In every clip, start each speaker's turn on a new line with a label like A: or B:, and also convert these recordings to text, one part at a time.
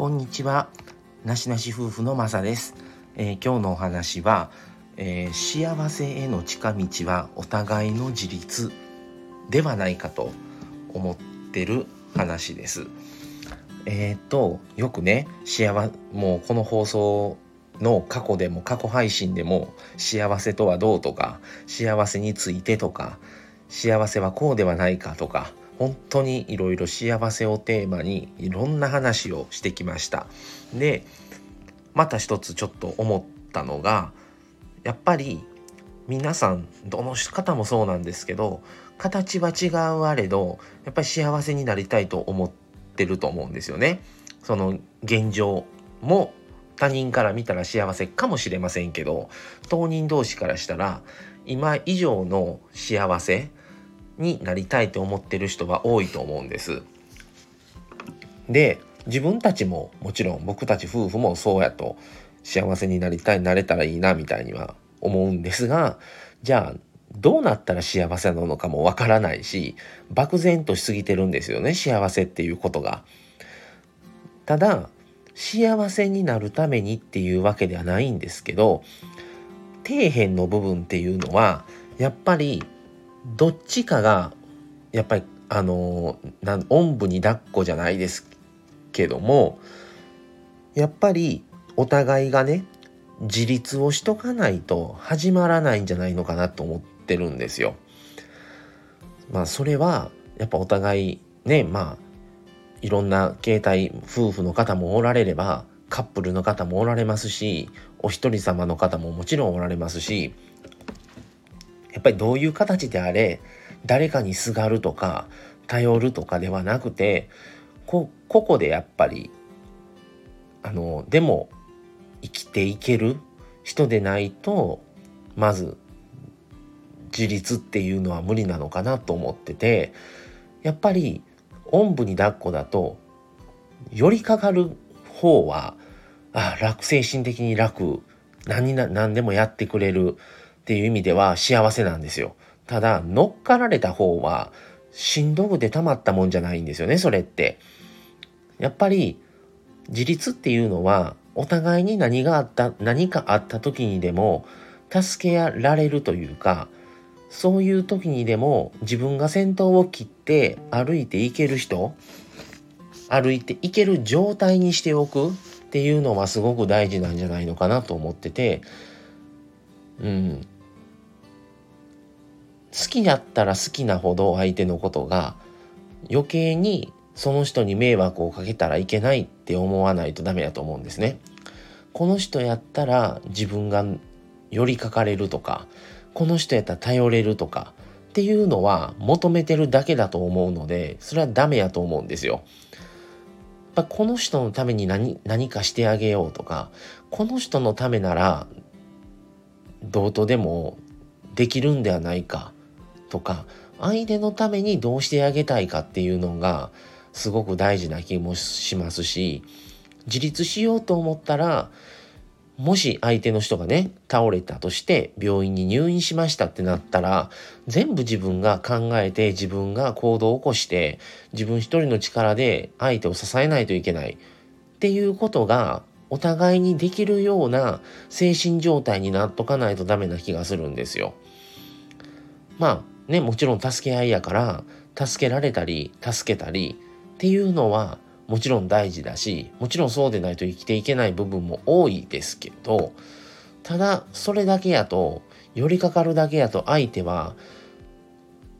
A: こんにちは。なしなし夫婦のまさです。えー、今日のお話は、えー、幸せへの近道はお互いの自立ではないかと思ってる話です。えっ、ー、とよくね幸もうこの放送の過去でも過去配信でも幸せとはどうとか幸せについてとか幸せはこうではないかとか本当にいろいろ幸せをテーマにいろんな話をしてきましたでまた一つちょっと思ったのがやっぱり皆さんどの方もそうなんですけど形は違うあれどやっぱり幸せになりたいと思ってると思うんですよね。その現状も他人から見たら幸せかもしれませんけど当人同士からしたら今以上の幸せになりたいと思ってる人は多いと思うんです。で自分たちももちろん僕たち夫婦もそうやと幸せになりたいなれたらいいなみたいには思うんですがじゃあどうなったら幸せなのかもわからないし漠然としすぎてるんですよね幸せっていうことが。ただ幸せになるためにっていうわけではないんですけど底辺の部分っていうのはやっぱりどっちかがやっぱりあのなおんぶに抱っこじゃないですけどもやっぱりお互いがね自立をしとかないと始まらないんじゃないのかなと思ってるんですよ。まあそれはやっぱお互いねまあいろんな形態夫婦の方もおられればカップルの方もおられますしお一人様の方ももちろんおられますしやっぱりどういう形であれ誰かにすがるとか頼るとかではなくてこ個々でやっぱりあのでも生きていける人でないとまず自立っていうのは無理なのかなと思っててやっぱりおんぶに抱っこだと寄りかかる方はあ楽精神的に楽何何でもやってくれるっていう意味では幸せなんですよ。ただ乗っかられた方はしんどくてたまったもんじゃないんですよねそれって。やっぱり自立っていうのはお互いに何があった何かあった時にでも助けられるというかそういう時にでも自分が先頭を切って歩いていける人歩いていける状態にしておくっていうのはすごく大事なんじゃないのかなと思っててうんきだったら好きなほど相手のことが余計にその人に迷惑をかけたらいけないって思わないとダメだと思うんですね。この人やったら自分が寄りかかれるとかこの人やったら頼れるとかっていうのは求めてるだけだと思うのでそれはダメやと思うんですよ。やっぱこの人のために何何かしてあげようとかこの人のためならどうとでもできるんではないかとか相手のためにどうしてあげたいかっていうのがすごく大事な気もしますし自立しようと思ったらもし相手の人がね倒れたとして病院に入院しましたってなったら全部自分が考えて自分が行動を起こして自分一人の力で相手を支えないといけないっていうことがお互いにできるような精神状態になっとかないとダメな気がするんですよ。まあねもちろん助け合いやから助けられたり助けたりっていうのはもちろん大事だしもちろんそうでないと生きていけない部分も多いですけどただそれだけやと寄りかかるだけやと相手は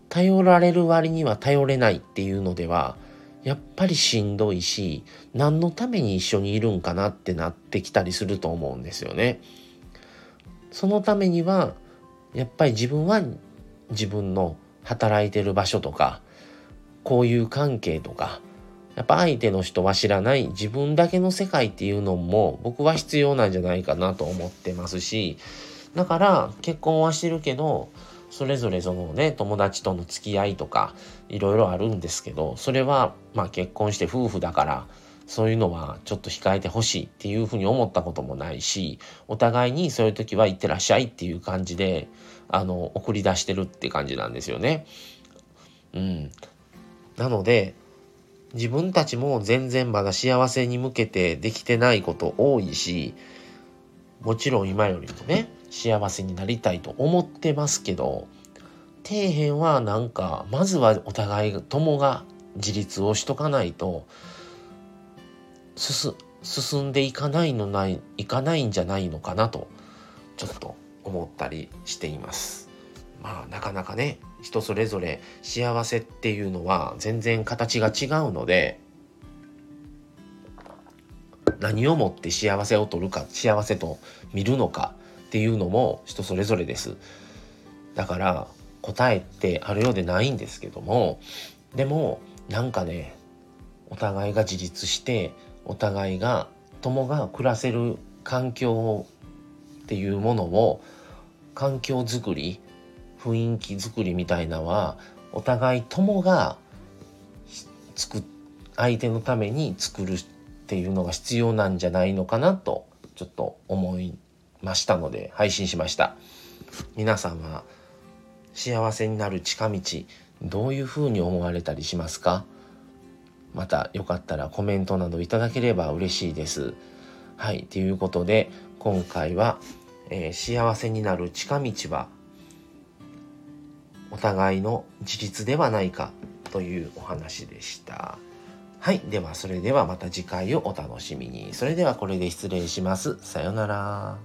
A: 頼られる割には頼れないっていうのではやっぱりしんどいし何のために一緒にいるんかなってなってきたりすると思うんですよね。そのためにはやっぱり自分は自分の働いてる場所とかこういう関係とかやっぱ相手の人は知らない自分だけの世界っていうのも僕は必要なんじゃないかなと思ってますしだから結婚はしてるけどそれぞれそのね友達との付き合いとかいろいろあるんですけどそれはまあ結婚して夫婦だからそういうのはちょっと控えてほしいっていうふうに思ったこともないしお互いにそういう時は行ってらっしゃいっていう感じであの送り出してるって感じなんですよね。うん、なので自分たちも全然まだ幸せに向けてできてないこと多いしもちろん今よりもね幸せになりたいと思ってますけど底辺はなんかまずはお互いともが自立をしとかないと進んでいかないのないいかないんじゃないのかなとちょっと思ったりしています。まあなかなかね人それぞれ幸せっていうのは全然形が違うので何をもって幸せを取るか幸せと見るのかっていうのも人それぞれです。だから答えってあるようでないんですけどもでもなんかねお互いが自立してお互いが友が暮らせる環境っていうものを環境づくり雰囲気づくりみたいなはお互い友が作相手のために作るっていうのが必要なんじゃないのかなとちょっと思いましたので配信しました。皆さんは幸せになる近道どういうふうに思われたりしますか？またよかったらコメントなどいただければ嬉しいです。はい、ということで今回は、えー、幸せになる近道はお互いの自立ではないかというお話でした。はい。では、それではまた次回をお楽しみに。それではこれで失礼します。さようなら。